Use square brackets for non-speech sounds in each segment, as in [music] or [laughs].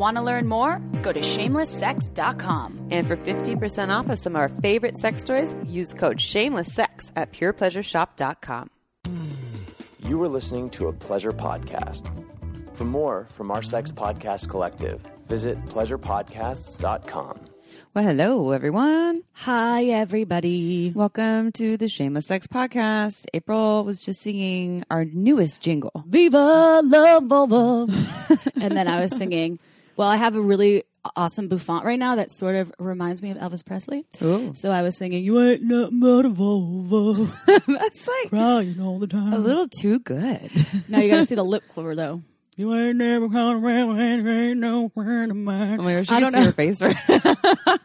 Want to learn more? Go to shamelesssex.com. And for 50% off of some of our favorite sex toys, use code SHAMELESSSEX at PurePleasureShop.com. You were listening to a pleasure podcast. For more from our sex podcast collective, visit pleasurepodcasts.com. Well, hello, everyone. Hi, everybody. Welcome to the Shameless Sex Podcast. April was just singing our newest jingle. Viva la vulva. [laughs] and then I was singing, well, I have a really awesome bouffant right now that sort of reminds me of Elvis Presley. So I was singing, You ain't nothing but a vulva. [laughs] That's like Crying all the time. a little too good. now you got to see the lip quiver, though. [laughs] You ain't never gonna around and ain't no friend of mine. Oh my gosh, I don't see know. her face right [laughs]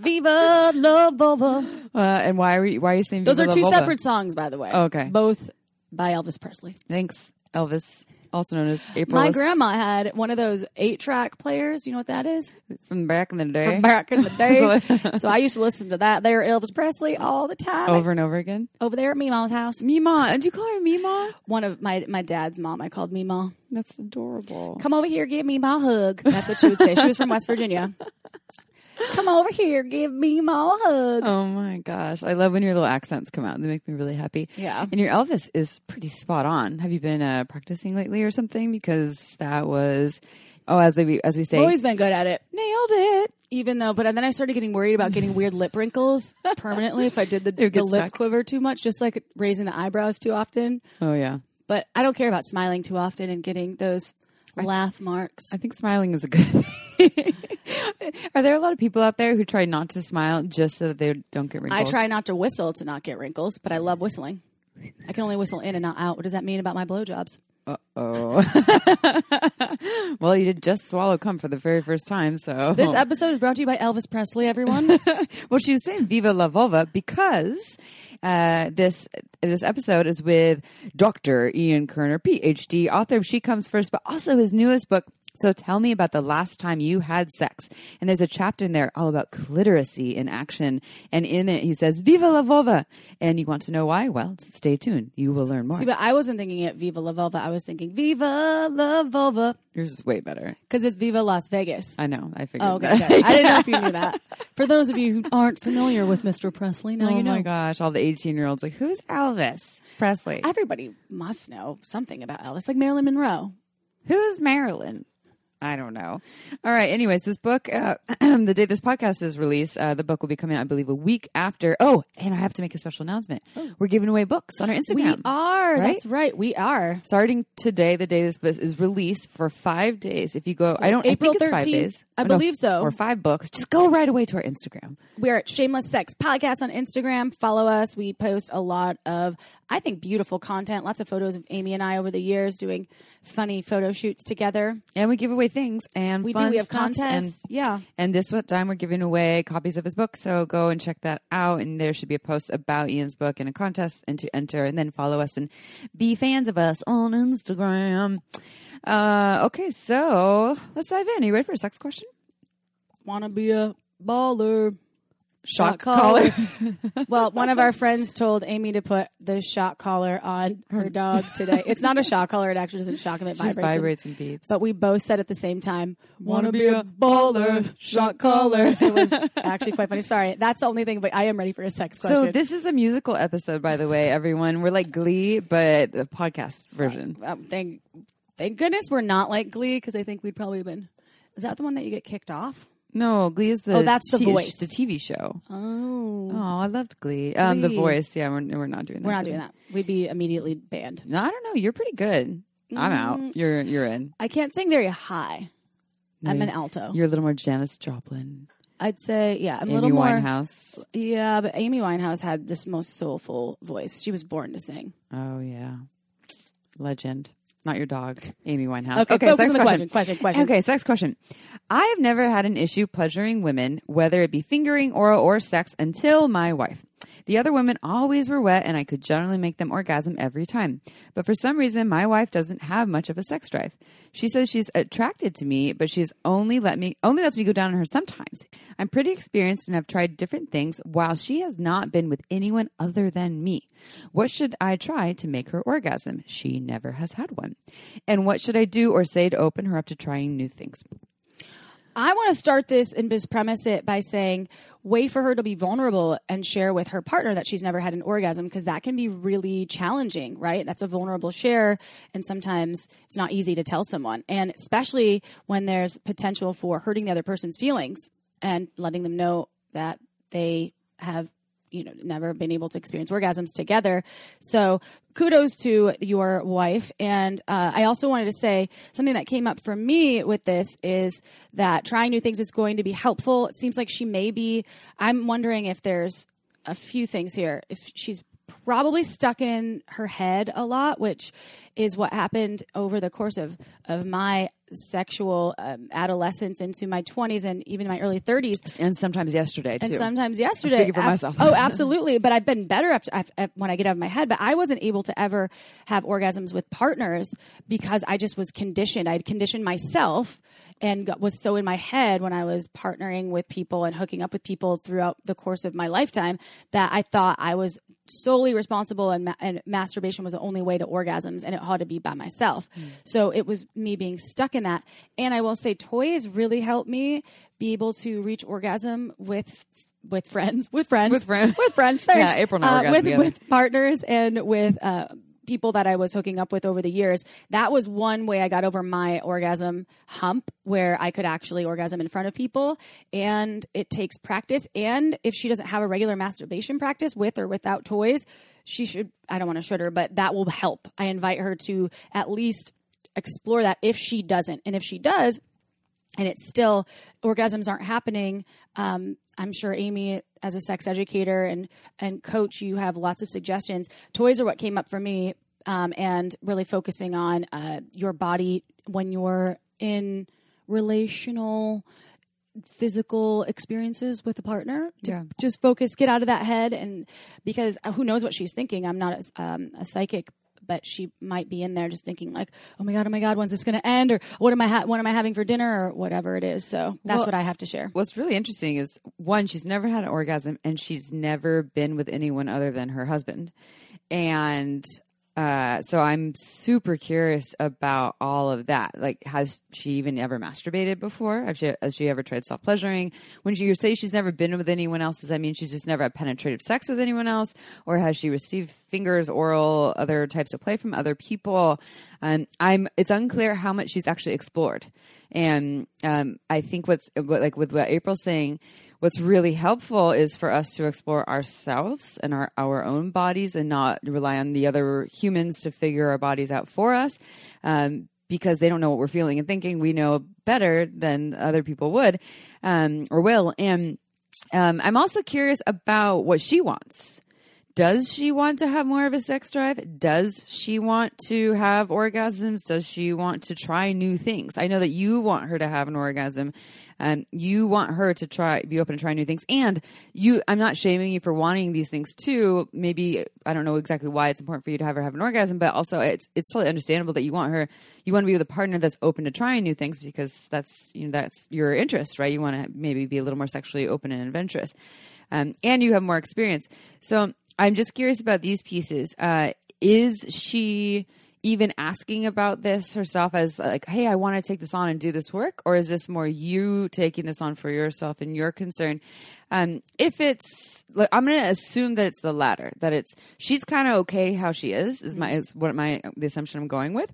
Viva la vulva. uh, And why are you, why are you saying Those Viva are two separate songs, by the way. Oh, okay. Both by Elvis Presley. Thanks, Elvis, also known as April. My grandma had one of those eight track players. You know what that is? from back in the day, From back in the [laughs] day. So- I used to listen to that there, Elvis Presley, all the time. over and over again. Over there at Meemaw's house. Mima, did you call her Mima? One of my my dad's mom, I called Meemaw. That's adorable. Come over here, give me my hug. That's what she would say. She was from West Virginia. [laughs] Come over here, give me my hug. Oh my gosh. I love when your little accents come out. They make me really happy. Yeah. And your Elvis is pretty spot on. Have you been uh, practicing lately or something? Because that was, oh, as they as we say, Always been good at it. nailed it. Even though, but then I started getting worried about getting weird lip wrinkles [laughs] permanently if I did the, the lip stuck. quiver too much, just like raising the eyebrows too often. Oh yeah. But I don't care about smiling too often and getting those laugh marks. I think smiling is a good [laughs] thing. [laughs] Are there a lot of people out there who try not to smile just so that they don't get wrinkles? I try not to whistle to not get wrinkles, but I love whistling. I can only whistle in and not out. What does that mean about my blowjobs? Uh oh. [laughs] well, you did just swallow cum for the very first time, so This episode is brought to you by Elvis Presley, everyone. [laughs] well, she was saying "Viva la vulva" because uh, this this episode is with Dr. Ian Kerner, PhD, author of She Comes First, but also his newest book. So tell me about the last time you had sex. And there's a chapter in there all about clitoracy in action. And in it, he says, Viva la vulva. And you want to know why? Well, stay tuned. You will learn more. See, but I wasn't thinking it Viva La Vulva. I was thinking Viva La Vulva Yours is way better. because it's Viva Las Vegas. I know. I figured Oh, okay. that. good. I didn't know if you knew that. [laughs] For those of you who aren't familiar with Mr. Presley, now oh you know. Oh my gosh. All the 18 year olds like, who's Elvis Presley? Everybody must know something about Elvis, like Marilyn Monroe. Who's Marilyn? I don't know. All right. Anyways, this book, uh, [clears throat] the day this podcast is released, uh, the book will be coming out, I believe, a week after. Oh, and I have to make a special announcement. We're giving away books on our Instagram. We are. Right? That's right. We are. Starting today, the day this book is released for five days. If you go, I don't, April I think it's five 13th? days. I no, believe so. Or five books. Just go right away to our Instagram. We're at Shameless Sex Podcast on Instagram. Follow us. We post a lot of, I think, beautiful content. Lots of photos of Amy and I over the years doing funny photo shoots together. And we give away things and We do. fun We have contests. And, Yeah. And this what time we're giving away copies of his book. So go and check that out. And there should be a post about Ian's book and a contest and to enter and then follow us and be fans of us on Instagram. Uh, okay, so let's dive in. Are you ready for a sex question? Want to be a baller. Shock collar. [laughs] well, one of our friends told Amy to put the shock collar on her dog [laughs] today. It's not a shock collar. It actually doesn't shock him. It vibrates. vibrates and beeps. But we both said at the same time, Wanna be a baller, shock collar. It was [laughs] actually quite funny. Sorry. That's the only thing, but I am ready for a sex question. so this is a musical episode, by the way, everyone. We're like Glee, but the podcast version. um, thank, thank goodness we're not like Glee because I think we'd probably have been. Is that the one that you get kicked off? No, Glee is the Oh, that's The t- Voice. the TV show. Oh. Oh, I loved Glee. Um, the Voice. Yeah, we're we're not doing that. We're not today. doing that. We'd be immediately banned. No, I don't know. You're pretty good. I'm out. You're you're in. I can't sing very high. I'm an alto. You're a little more Janis Joplin, I'd say, yeah, I'm a little more. Winehouse. Yeah, but Amy Winehouse had this most soulful voice. She was born to sing. Oh yeah, legend. Not your dog, Amy Winehouse. Okay, focus sex on the question. Question. Question. Okay, sex question. I have never had an issue pleasuring women, whether it be fingering, oral, or sex, until my wife. The other women always were wet, and I could generally make them orgasm every time. But for some reason, my wife doesn't have much of a sex drive. She says she's attracted to me, but she's only let me only lets me go down on her sometimes. I'm pretty experienced and have tried different things, while she has not been with anyone other than me. What should I try to make her orgasm? She never has had one. And what should I do or say to open her up to trying new things? I want to start this and just premise it by saying, wait for her to be vulnerable and share with her partner that she's never had an orgasm because that can be really challenging, right? That's a vulnerable share. And sometimes it's not easy to tell someone. And especially when there's potential for hurting the other person's feelings and letting them know that they have you know never been able to experience orgasms together. So kudos to your wife. And uh, i also wanted to say something that came up for me with this is that trying new things is going to be helpful. It seems like she may be i'm wondering if there's a few things here. If she's probably stuck in her head a lot which is what happened over the course of of my sexual um, adolescence into my 20s and even my early 30s And sometimes yesterday too. and sometimes yesterday. speaking for myself. oh, [laughs] absolutely. But I've been better after, af- af- when I get out of my head. But I wasn't able to ever have orgasms with partners because I just was conditioned. I'd conditioned myself and got, was so in my head when I was partnering with people and hooking up with people throughout the course of my lifetime that I thought I was solely responsible and, ma- and masturbation was the only way to orgasms and it had to be by myself. So it was me being stuck in that. And I will say toys really helped me be able to reach orgasm with with friends, with friends, With friends. with friends. Yeah, April and I uh, with together. with partners and with uh, people that I was hooking up with over the years. That was one way I got over my orgasm hump, where I could actually orgasm in front of people. And it takes practice. And if she doesn't have a regular masturbation practice with or without toys, she should. I don't want to should her, but that will help. I invite her to at least explore that if she doesn't, and if she does, and it's still orgasms aren't happening. Um, i'm sure amy as a sex educator and and coach you have lots of suggestions. Toys are what came up for me um, and really focusing on uh, your body when you're in relational physical experiences with a partner Yeah. just focus get out of that head and because who knows what she's thinking. I'm not a, um, a psychic but she might be in there just thinking like oh my god oh my god when's this going to end? Or what am i ha- what am i having for dinner? Or whatever it is. So that's Well- what i have to share. What's really interesting is one, she's never had an orgasm and she's never been with anyone other than her husband. And uh, so I'm super curious about all of that. Like, has she even ever masturbated before? Has she, has she ever tried self pleasuring? When you say she's never been with anyone else, does that mean she's just never had penetrative sex with anyone else? Or has she received fingers, oral, other types of play from other people? Um, I'm. It's unclear how much she's actually explored. And um, I think what's what, like with what April's saying, what's really helpful is for us to explore ourselves and our, our own bodies and not rely on the other humans to figure our bodies out for us. Um, because they don't know what we're feeling and thinking, we know better than other people would um, or will. And um, I'm also curious about what she wants. Does she want to have more of a sex drive? Does she want to have orgasms? Does she want to try new things? I know that you want her to have an orgasm. and you want her to try, be open to try new things. And you, I'm not shaming you for wanting these things too. Maybe I don't know exactly why it's important for you to have her have an orgasm, but also it's it's totally understandable that you want her, you want to be with a partner that's open to trying new things because that's you know that's your interest, right? You want to maybe be a little more sexually open and adventurous, um, and you have more experience. So I'm just curious about these pieces. Uh, is she even asking about this herself as like, hey, I want to take this on and do this work, or is this more you taking this on for yourself and your concern? Um, if it's, like, I'm going to assume that it's the latter, that it's she's kind of okay how she is. Is my is what my the assumption I'm going with.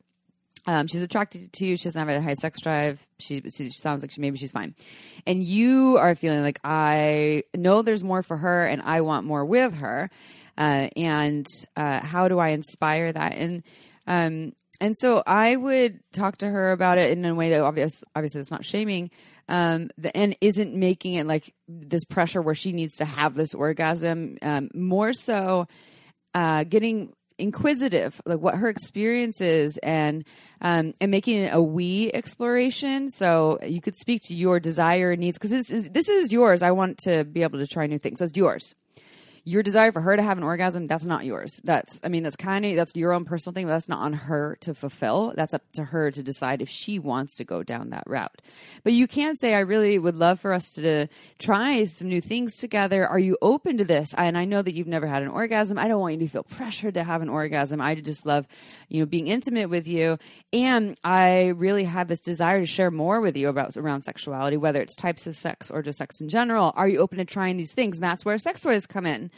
Um, she's attracted to you. She doesn't have a high sex drive. She, she sounds like she maybe she's fine, and you are feeling like I know there's more for her, and I want more with her. Uh, and uh, how do I inspire that? And um, and so I would talk to her about it in a way that obvious, obviously it's not shaming, um, the, and isn't making it like this pressure where she needs to have this orgasm. Um, more so, uh, getting inquisitive, like what her experience is, and um, and making a we exploration. So you could speak to your desire and needs because this is this is yours. I want to be able to try new things. That's yours your desire for her to have an orgasm that's not yours. That's i mean that's kind of that's your own personal thing but that's not on her to fulfill. That's up to her to decide if she wants to go down that route. But you can say i really would love for us to try some new things together. Are you open to this? And i know that you've never had an orgasm. I don't want you to feel pressured to have an orgasm. I just love you know being intimate with you. And i really have this desire to share more with you about around sexuality whether it's types of sex or just sex in general. Are you open to trying these things? And that's where sex toys come in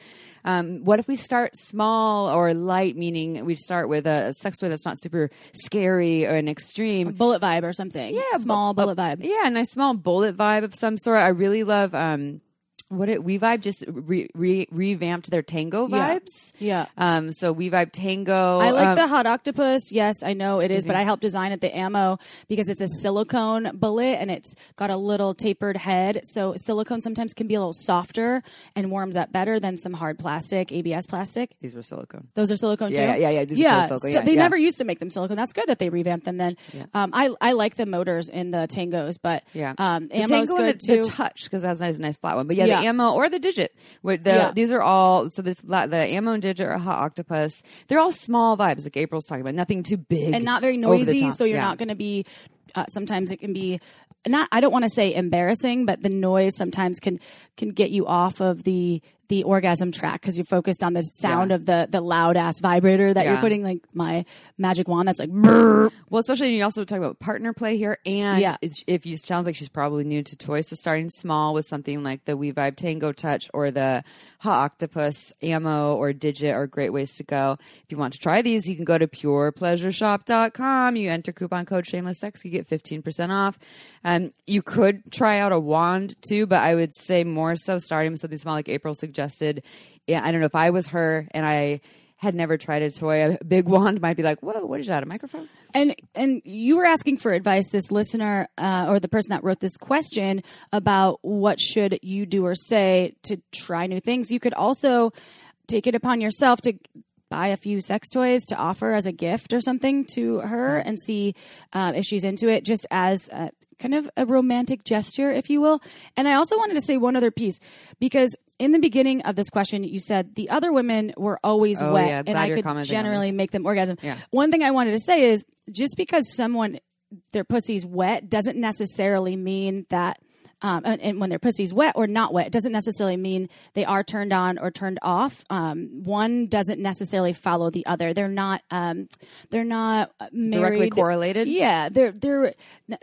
um, what if we start small or light, meaning we start with a, sex toy that's not super scary or an extreme? bullet vibe or something. Yeah, small bu- bullet vibe. Yeah, a nice small bullet vibe of some sort. I really love. Um, what it We Vibe just re, re, revamped their tango vibes. Yeah. Um. So We Vibe Tango. I like um, the hot octopuss. Yes, I know it is, Excuse but. I helped design it the Amo because it's a silicone bullet and it's got a little tapered head. So silicone sometimes can be a little softer and warms up better than some hard plastic, ABS plastic. These were silicone. Those are silicone Yeah, too. yeah, yeah, these yeah. totally silicone, so yeah, they yeah. never used to make them silicone. That's good that they revamped them. Then, um, I I like the motors in the Tangos, but Yeah. um, the Amo's Tango and good the, too. the touch because that's a nice, nice flat one. But yeah, Yeah. Amo or the digit. With the Yeah. these are all so the the Amo and digit or hot octopuss. They're all small vibes like April's talking about. Nothing too big and not very noisy, so you're Yeah. not going to be. Uh, sometimes it can be not. I don't want to say embarrassing, but the noise sometimes can can get you off of the the orgasm track because you're focused on the sound Yeah. of the the loud ass vibrator that you're putting like my magic wand that's like brrr. Well, especially you also talk about partner play here, and Yeah. if you sounds like she's probably new to toys, so starting small with something like the We Vibe Tango Touch or the Hot Octopuss Amo or Digit are great ways to go. If you want to try these, you can go to purepleasureshop.com. You enter coupon code Shameless Sex, you get fifteen percent off. Um, you could try out a wand too, but I would say more so starting with something small, like April suggested. Yeah, I don't know if I was her and I. Had never tried a toy. A big [laughs] wand might be like, "Whoa, what is that? A microphone?" And and you were asking for advice, this listener uh, or the person that wrote this question about what should you do or say to try new things. You could also take it upon yourself to buy a few sex toys to offer as a gift or something to her and see um, if she's into it, just as a, kind of a romantic gesture, if you will. And I also wanted to say one other piece because. In the beginning of this question, you said the other women were always Oh, wet, yeah. and I could generally make them orgasm. Yeah. One thing I wanted to say is just because someone their pussy's wet doesn't necessarily mean that um, and, and when their pussy's wet or not wet, it doesn't necessarily mean they are turned on or turned off. Um, one doesn't necessarily follow the other. They're not. Um, they're not uh, Directly correlated? Yeah, they're they're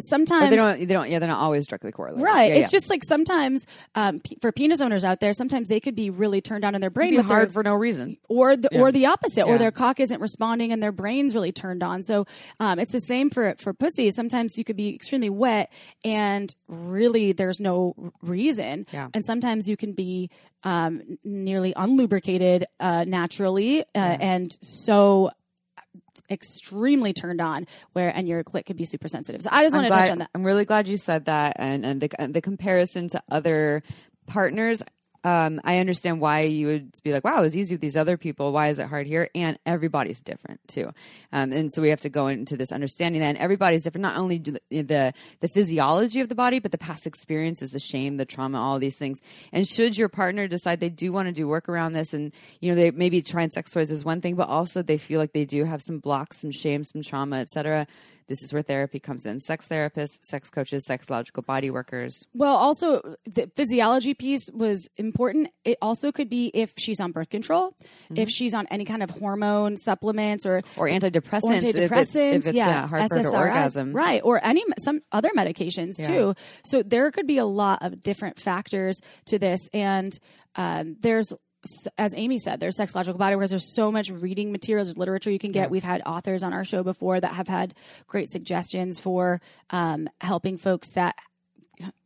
sometimes they don't. They don't. Yeah, they're not always directly correlated. Right. Yeah, it's yeah. just like sometimes um, p- for penis owners out there, sometimes they could be really turned on in their brain, It'd be but they're- hard for no reason. or the, or the opposite, or their cock isn't responding and their brain's really turned on. So um, it's the same for for pussy. Sometimes you could be extremely wet and really there's no reason, Yeah. and sometimes you can be um, nearly unlubricated uh, naturally uh, and so extremely turned on where and your clit could be super sensitive. So I just want to touch on that. I'm really glad you said that, and and the and the comparison to other partners. Um, I understand why you would be like, "Wow, it was easy with these other people. Why is it hard here?" And everybody's different too, um, and so we have to go into this understanding that everybody's different. Not only the, the the physiology of the body, but the past experiences, the shame, the trauma, all these things. And should your partner decide they do want to do work around this, and you know they maybe trying sex toys is one thing, but also they feel like they do have some blocks, some shame, some trauma, etc. This is where therapy comes in. Sex therapists, sex coaches, sexological body workers. Well, also the physiology piece was important. It also could be if she's on birth control, if she's on any kind of hormone supplements or Or antidepressants, or if it's, antidepressants, if it's yeah, yeah, hard for her to orgasm. right? Or any some other medications Yeah. too. So there could be a lot of different factors to this, and um, there's. As Amy said, there's sexological body workers. There's so much reading materials, there's literature you can get. We've had authors on our show before that have had great suggestions for um, helping folks that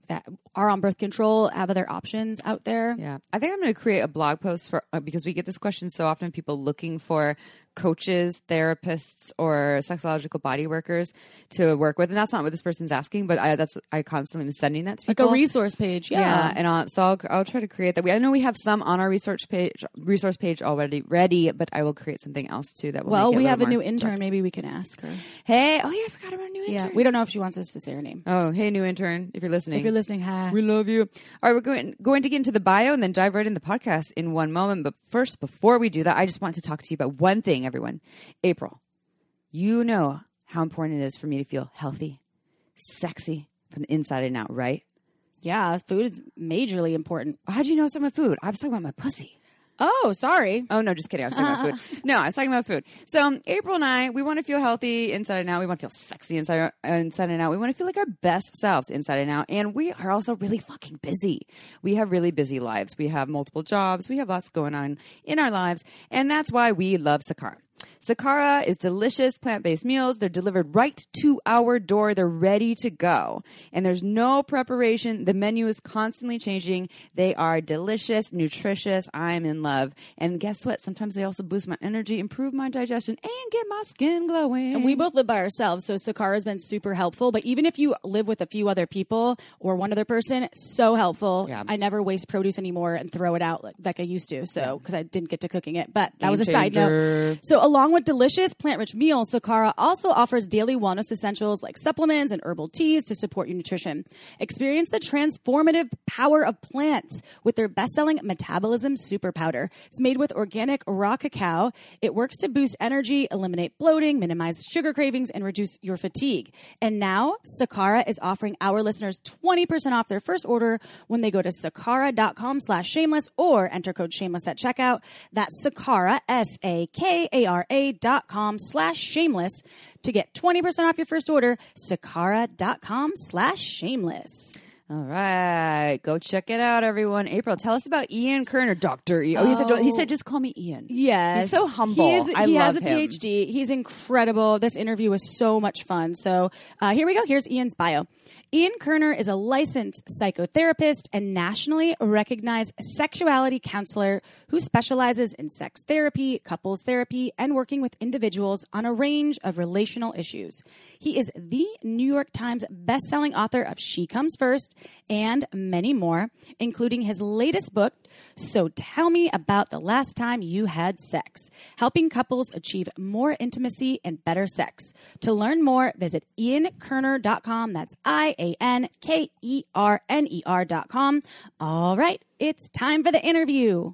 that are on birth control have other options out there. Yeah, I think I'm going to create a blog post for uh, because we get this question so often. People looking for coaches, therapists, or sexological body workers to work with. And that's not what this person's asking, but I, that's I constantly am sending that to people. Like a resource page. Yeah. Yeah, and I'll, so I'll, I'll try to create that. We I know we have some on our research page, resource page already ready, but I will create something else too. That will well, we have a new intern. Maybe we can ask her. Hey, oh yeah, I forgot about a new intern. Yeah. We don't know if she wants us to say her name. oh, hey, new intern, if you're listening, If you're listening, hi. we love you. All right, we're going going to get into the bio and then dive right into the podcast in one moment. But first, before we do that, I just want to talk to you about one thing, everyone. April, you know how important it is for me to feel healthy, sexy from the inside and out, right? Yeah, food is majorly important. How do you know some of food? I was talking about my pussy. Oh, sorry. Oh no, just kidding. I was talking about food. [laughs] No, I was talking about food. So April and I, we want to feel healthy inside and out. We want to feel sexy inside uh, inside and out. We want to feel like our best selves inside and out. And we are also really fucking busy. We have really busy lives. We have multiple jobs. We have lots going on in our lives, and that's why we love Sakara. Sakara is delicious plant based meals. They're delivered right to our door. They're ready to go. And there's no preparation. The menu is constantly changing. They are delicious, nutritious. I'm in love. And guess what? Sometimes they also boost my energy, improve my digestion, and get my skin glowing. And we both live by ourselves, so Sakara has been super helpful. But even if you live with a few other people or one other person, so helpful. Yeah. I never waste produce anymore and throw it out like, like I used to. So because I didn't get to cooking it, but that Game was a side note. So along with delicious plant-rich meals, Sakara also offers daily wellness essentials like supplements and herbal teas to support your nutrition. Experience the transformative power of plants with their best-selling Metabolism Super Powder. It's made with organic raw cacao. It works to boost energy, eliminate bloating, minimize sugar cravings, and reduce your fatigue. And now, Sakara is offering our listeners 20% off their first order when they go to sakara.com slash shameless or enter code shameless at checkout. That's Sakara, S-A-K-A-R-A dot com slash shameless to get 20% off your first order. Sakara.com slash shameless. All right, go check it out, everyone. April, tell us about Ian Kerner, Doctor Ian. Oh, he said, he said, just call me Ian. Yes. he's so humble. He, is, he has a him. PhD. He's incredible. This interview was so much fun. So uh, here we go. Here's Ian's bio. Ian Kerner is a licensed psychotherapist and nationally recognized sexuality counselor who specializes in sex therapy, couples therapy, and working with individuals on a range of relational issues. He is the New York Times bestselling author of She Comes First and many more, including his latest book, So Tell Me About the Last Time You Had Sex, helping couples achieve more intimacy and better sex. To learn more, visit iankerner.com. That's I A N K E R N E com. All right, it's time for the interview.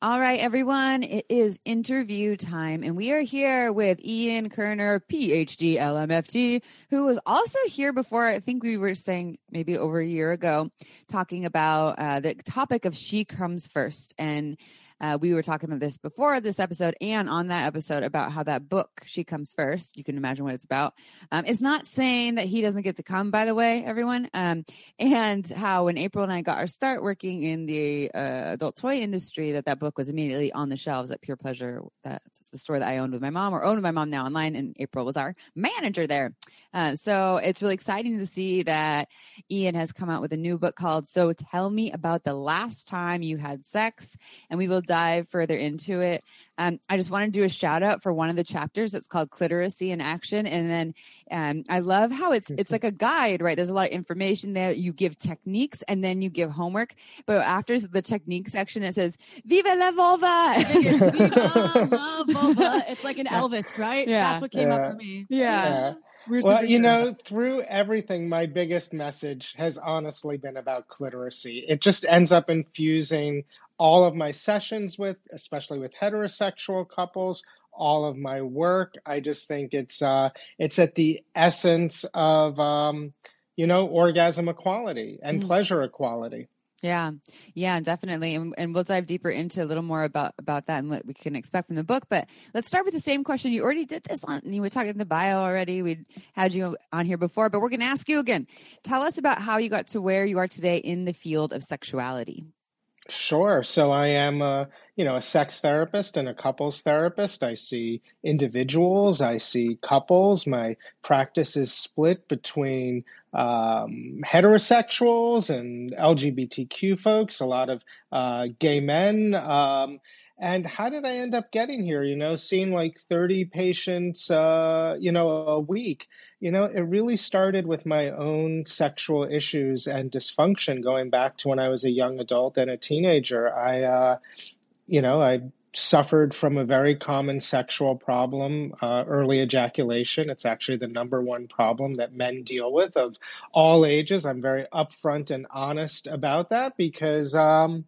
All right, everyone, it is interview time, and we are here with Ian Kerner, PhD, LMFT, who was also here before. I think we were saying maybe over a year ago, talking about uh, the topic of She Comes First. And uh, we were talking about this before this episode and on that episode about how that book, She Comes First, you can imagine what it's about. Um, it's not saying that he doesn't get to come, by the way, everyone. Um, and how when April and I got our start working in the uh, adult toy industry, that that book was immediately on the shelves at Pure Pleasure. That's the store that I owned with my mom, or owned with my mom now online. And April was our manager there. Uh, so it's really exciting to see that Ian has come out with a new book called "So Tell Me About the Last Time You Had Sex," and we will dive further into it. Um, I just want to do a shout out for one of the chapters. It's called "Clitoracy in Action," and then um, I love how it's it's like a guide, right? There's a lot of information there. You give techniques and then you give homework, but after the technique section, it says "Viva la vulva." [laughs] it's like an Elvis, right? Yeah. That's what came Yeah. up for me. yeah. We're Well, you know, through everything, my biggest message has honestly been about clitoracy. It just ends up infusing all of my sessions with, especially with heterosexual couples, all of my work. I just think it's uh, it's at the essence of um, you know orgasm equality and Mm. pleasure equality. Yeah, yeah, definitely, and, and we'll dive deeper into a little more about about that and what we can expect from the book. But let's start with the same question. You already did this on. You were talking in the bio already. We had you on here before, but we're going to ask you again. Tell us about how you got to where you are today in the field of sexuality. Sure. So I am a, you know, a sex therapist and a couples therapist. I see individuals, I see couples. My practice is split between um, heterosexuals and LGBTQ folks, a lot of uh, gay men. Um, and how did I end up getting here? You know, seeing like 30 patients, uh, you know, a week. You know, it really started with my own sexual issues and dysfunction going back to when I was a young adult and a teenager. I, uh, you know, I suffered from a very common sexual problem, uh, early ejaculation. It's actually the number one problem that men deal with of all ages. I'm very upfront and honest about that because, um,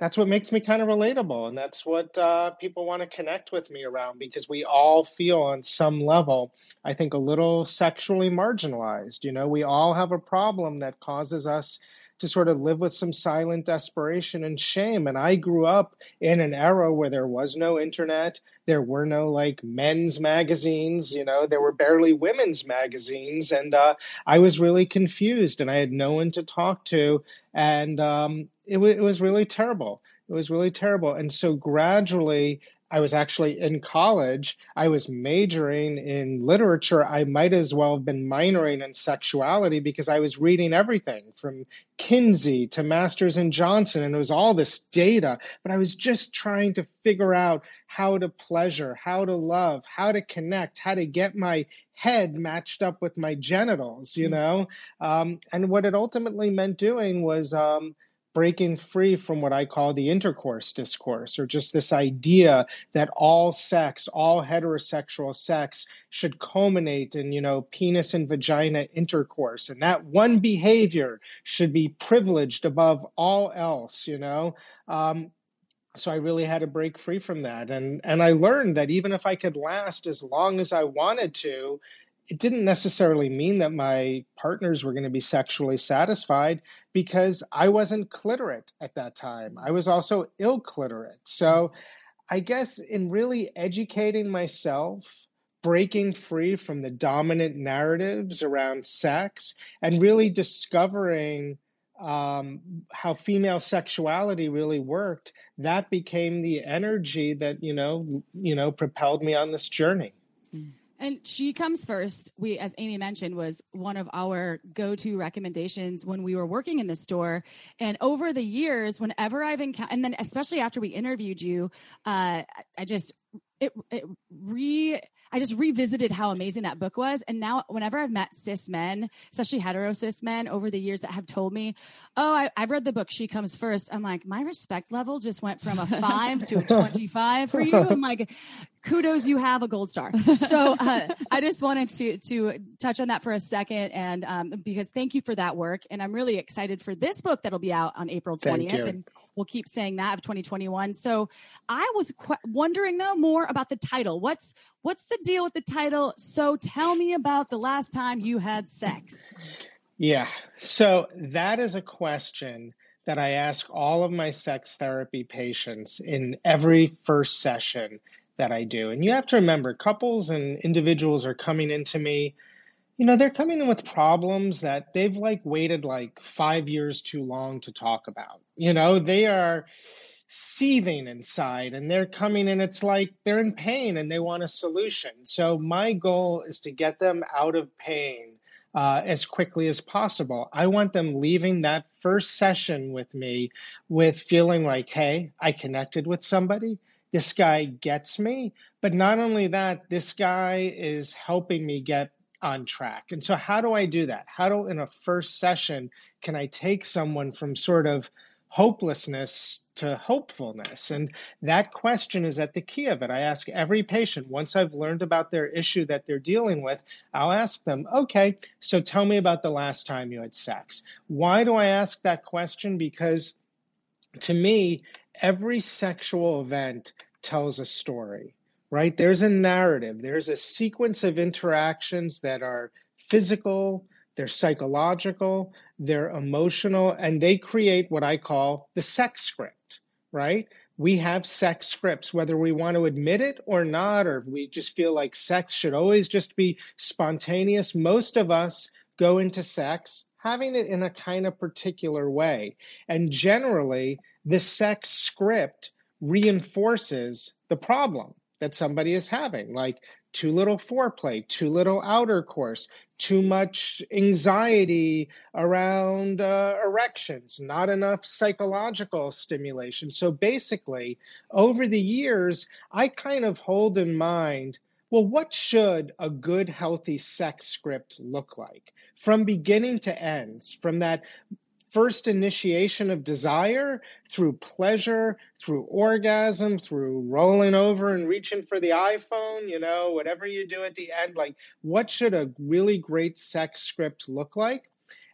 that's what makes me kind of relatable and that's what uh, people want to connect with me around because we all feel on some level i think a little sexually marginalized you know? We all have a problem that causes us to sort of live with some silent desperation and shame and i grew up in an era where there was no internet there were no like men's magazines you know? There were barely women's magazines and uh, i was really confused and i had no one to talk to and um, it, w- it was really terrible. It was really terrible. And so gradually, I was actually in college. I was majoring in literature. I might as well have been minoring in sexuality because I was reading everything from Kinsey to Masters and Johnson, and it was all this data. But I was just trying to figure out how to pleasure, how to love, how to connect, how to get my head matched up with my genitals, you mm. know? Um, and what it ultimately meant doing was. Um, breaking free from what I call the intercourse discourse, or just this idea that all sex, all heterosexual sex should culminate in, you know, penis and vagina intercourse. And that one behavior should be privileged above all else, you know. Um, so I really had to break free from that. And and I learned that even if I could last as long as I wanted to, it didn't necessarily mean that my partners were going to be sexually satisfied because I wasn't clitorate at that time. I was also ill clitorate. So I guess in really educating myself, breaking free from the dominant narratives around sex, and really discovering um, how female sexuality really worked, that became the energy that you know you know propelled me on this journey. Mm. And she comes first. We, as Amy mentioned, was one of our go-to recommendations when we were working in the store. And over the years, whenever I've encountered, and then especially after we interviewed you, uh, I just it, it re I just revisited how amazing that book was. And now, whenever I've met cis men, especially hetero cis men over the years that have told me, Oh, I, have read the book, She Comes First, I'm like, my respect level just went from a five to a 25 for you. I'm like, kudos, you have a gold star. So uh, I just wanted to, to touch on that for a second. And um, because thank you for that work. And I'm really excited for this book that'll be out on April 20th. And we'll keep saying that of 2021. So I was qu- wondering though more about the title. What's what's the deal with the title? So tell me about the last time you had sex. Yeah. So that is a question that I ask all of my sex therapy patients in every first session that I do. And you have to remember, couples and individuals are coming into me you know they're coming in with problems that they've like waited like five years too long to talk about. You know they are seething inside and they're coming and it's like they're in pain and they want a solution. So my goal is to get them out of pain uh, as quickly as possible. I want them leaving that first session with me with feeling like hey i connected with somebody. This guy gets me but not only that this guy is helping me get on track. And so, how do I do that? How do, in a first session, can I take someone from sort of hopelessness to hopefulness? And that question is at the key of it. I ask every patient, once I've learned about their issue that they're dealing with, I'll ask them, okay, so tell me about the last time you had sex. Why do I ask that question? Because to me, every sexual event tells a story right? There's a narrative, there's a sequence of interactions that are physical, they're psychological, they're emotional, and they create what I call the sex script, right? We have sex scripts, whether we want to admit it or not, or we just feel like sex should always just be spontaneous. Most of us go into sex having it in a kind of particular way. And generally, the sex script reinforces the problem that somebody is having, like too little foreplay, too little outer course, too much anxiety around uh, erections, not enough psychological stimulation. So basically, over the years, I kind of hold in mind well, what should a good, healthy sex script look like from beginning to ends, from that first initiation of desire through pleasure, through orgasm, through rolling over and reaching for the iPhone, you know, whatever you do at the end. Like, what should a really great sex script look like?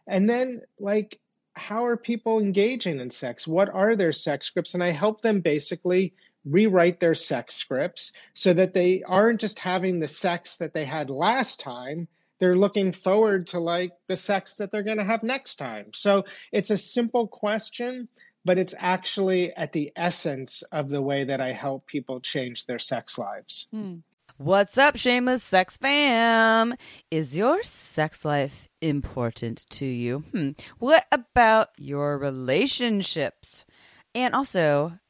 And then, like, how are people engaging in sex? What are their sex scripts? And I help them basically rewrite their sex scripts so that they aren't just having the sex that they had last time they're looking forward to like the sex that they're going to have next time. So it's a simple question, but it's actually at the essence of the way that I help people change their sex lives. Hmm. What's up, shameless sex fam? Is your sex life important to you? Hmm. What about your relationships? And also,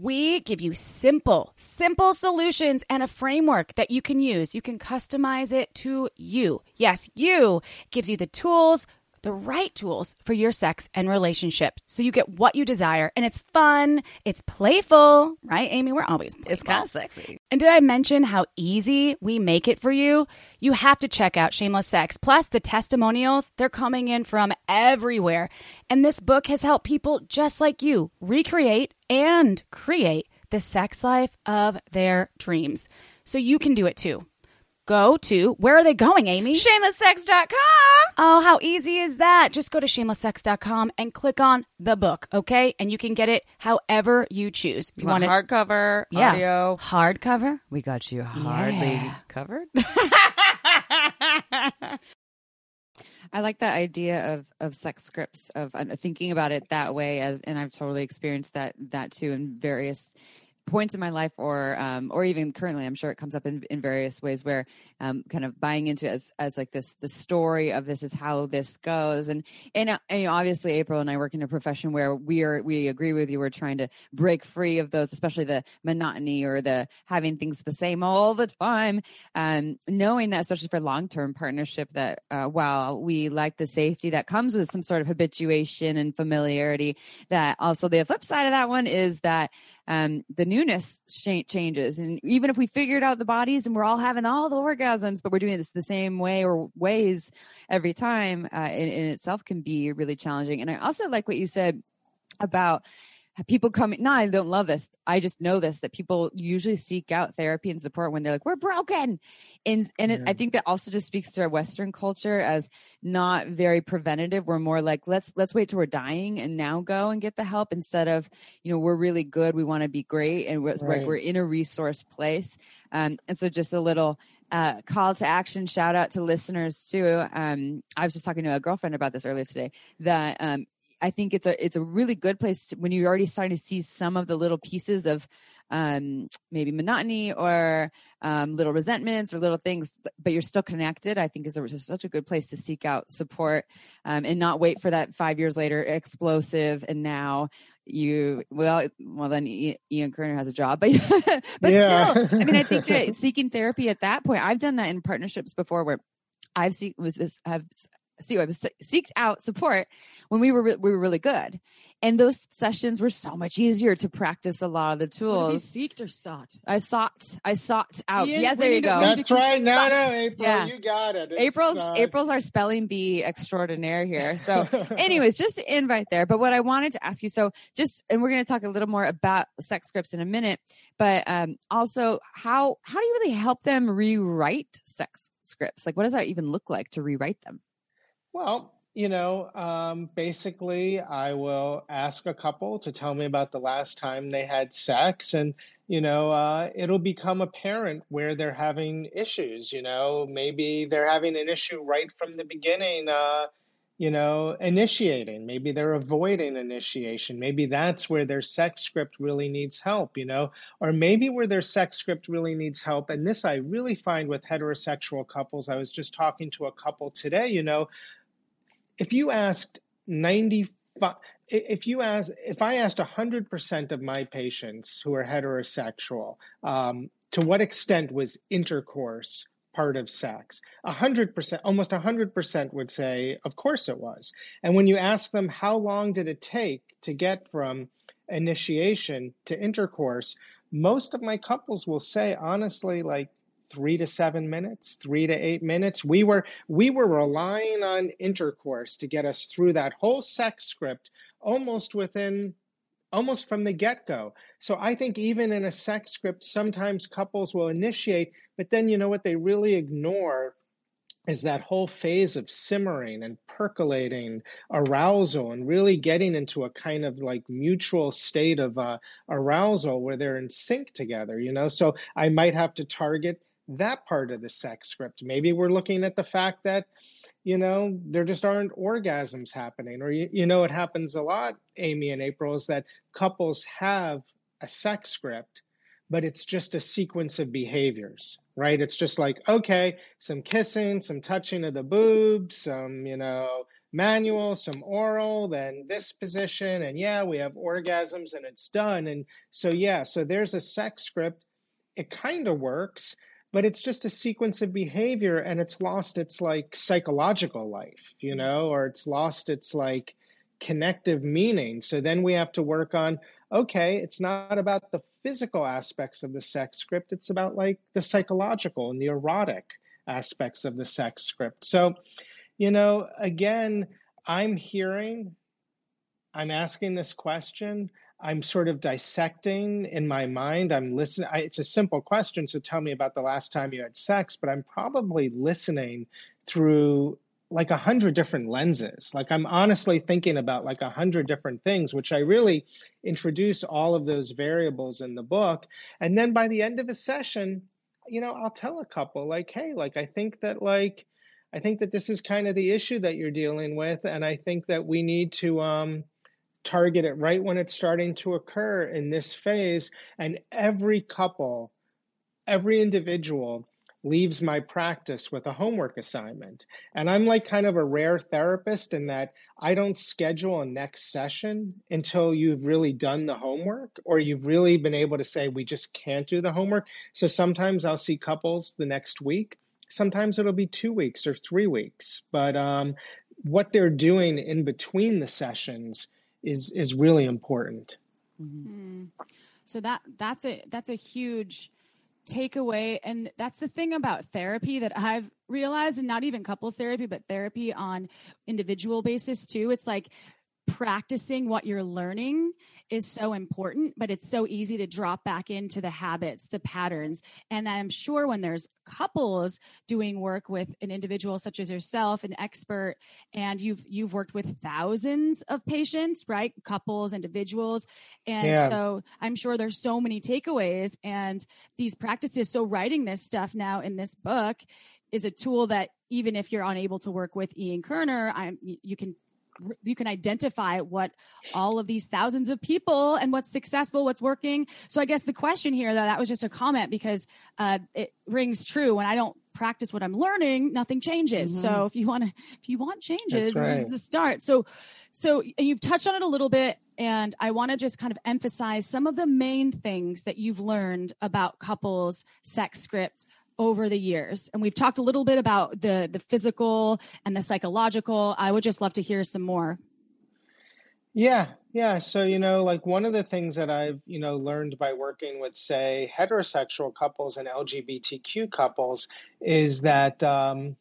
We give you simple, simple solutions and a framework that you can use. You can customize it to you. Yes, you. It gives you the tools, the right tools for your sex and relationship. So you get what you desire. And it's fun, it's playful, right, Amy? We're always it's kind of sexy. And did I mention how easy we make it for you? You have to check out Shameless Sex. Plus, the testimonials, they're coming in from everywhere. And this book has helped people just like you recreate and create the sex life of their dreams. So you can do it too. Go to, where are they going, Amy? Shamelesssex.com. Oh, how easy is that? Just go to shamelesssex.com and click on the book, okay? And you can get it however you choose. If You want it hardcover, yeah, audio? hardcover, We got you hardly Yeah. covered. [laughs] [laughs] I like that idea of of sex scripts of uh, thinking about it that way as and I've totally experienced that that too in various points in my life or um, or even currently i'm sure it comes up in, in various ways where um, kind of buying into it as, as like this the story of this is how this goes. And and, uh, and you know, obviously april and i work in a profession where we are we agree with you we're trying to break free of those especially the monotony or the having things the same all the time. Um, knowing that especially for long-term partnership that uh, while we like the safety that comes with some sort of habituation and familiarity that also the flip side of that one is that um, the newness sh- changes. And even if we figured out the bodies and we're all having all the orgasms, but we're doing this the same way or ways every time, uh, in, in itself can be really challenging. And I also like what you said about people coming no i don't love this. I just know this that people usually seek out therapy and support when they're like we're broken. And and it, i think that also just speaks to our western culture as not very preventative. We're more like let's let's wait till we're dying and now go and get the help instead of you know we're really good. We want to be great and we're, Right. we're in a resource place. Um, and so just a little uh, call to action shout out to listeners too. Um, i was just talking to a girlfriend about this earlier today that um, I think it's a it's a really good place to, when you're already starting to see some of the little pieces of um, maybe monotony or um, little resentments or little things, but- you're still connected. I think is a, such a good place to seek out support um, and not wait for that five years later explosive and now you well well then Ian Kerner has a job, but [laughs] but Yeah. still, I mean, I think [laughs] that seeking therapy at that point, I've done that in partnerships before where I've seen was, was have see I was seeked out support when we were re- we were really good, and those sessions were so much easier to practice a lot of the tools. seeked or sought? I sought I sought out. Ian, yes, there you go. That's right. No, no, April, Yeah. you got it. It's, April's uh, April's our spelling bee extraordinaire here. So, [laughs] anyways, just an invite there. But what I wanted to ask you, so just, and we're going to talk a little more about sex scripts in a minute, but um, also how how do you really help them rewrite sex scripts? Like, what does that even look like to rewrite them? Well, you know, um, basically, I will ask a couple to tell me about the last time they had sex, and you know, uh, it'll become apparent where they're having issues. You know, maybe they're having an issue right from the beginning. Uh, you know, initiating. Maybe they're avoiding initiation. Maybe that's where their sex script really needs help, you know, or maybe where their sex script really needs help. And this I really find with heterosexual couples. I was just talking to a couple today, you know, if you asked 95, if you ask, if I asked 100% of my patients who are heterosexual, um, to what extent was intercourse part of sex? 100%, almost 100% would say, of course it was. And when you ask them, how long did it take to get from initiation to intercourse? Most of my couples will say, honestly, like three to seven minutes, three to eight minutes. We were we were relying on intercourse to get us through that whole sex script almost within almost from the get-go. So I think even in a sex script, sometimes couples will initiate, but then you know what they really ignore is that whole phase of simmering and percolating arousal and really getting into a kind of like mutual state of uh, arousal where they're in sync together you know so i might have to target that part of the sex script. Maybe we're looking at the fact that, you know, there just aren't orgasms happening. Or, you, you know, it happens a lot, Amy and April, is that couples have a sex script, but it's just a sequence of behaviors, right? It's just like, okay, some kissing, some touching of the boobs, some, you know, manual, some oral, then this position, and yeah, we have orgasms and it's done. And so, yeah, so there's a sex script. It kind of works but it's just a sequence of behavior and it's lost its like psychological life, you mm-hmm. know, or it's lost its like connective meaning. So then we have to work on okay, it's not about the physical aspects of the sex script, it's about like the psychological and the erotic aspects of the sex script. So, you know, again, I'm hearing, I'm asking this question. I'm sort of dissecting in my mind. I'm listening. It's a simple question, so tell me about the last time you had sex, but I'm probably listening through like a hundred different lenses. Like I'm honestly thinking about like a hundred different things, which I really introduce all of those variables in the book. And then by the end of a session, you know, I'll tell a couple like, hey, like I think that like I think that this is kind of the issue that you're dealing with, and I think that we need to um target it right when it's starting to occur in this phase. And every couple, every individual leaves my practice with a homework assignment. And I'm like kind of a rare therapist in that I don't schedule a next session until you've really done the homework or you've really been able to say, we just can't do the homework. So sometimes I'll see couples the next week. Sometimes it'll be two weeks or three weeks. But um, what they're doing in between the sessions is is really important. Mm-hmm. So that that's a that's a huge takeaway and that's the thing about therapy that I've realized and not even couples therapy but therapy on individual basis too it's like practicing what you're learning is so important, but it's so easy to drop back into the habits, the patterns. And I'm sure when there's couples doing work with an individual such as yourself, an expert, and you've you've worked with thousands of patients, right? Couples, individuals. And yeah. so I'm sure there's so many takeaways and these practices. So writing this stuff now in this book is a tool that even if you're unable to work with Ian Kerner, I'm, you can you can identify what all of these thousands of people and what's successful, what's working. So I guess the question here, that that was just a comment because uh, it rings true. When I don't practice what I'm learning, nothing changes. Mm-hmm. So if you want to, if you want changes, right. this is the start. So, so you've touched on it a little bit, and I want to just kind of emphasize some of the main things that you've learned about couples sex script over the years. And we've talked a little bit about the the physical and the psychological. I would just love to hear some more. Yeah. Yeah. So you know like one of the things that i've you know learned by working with say heterosexual couples and lgbtq couples is that um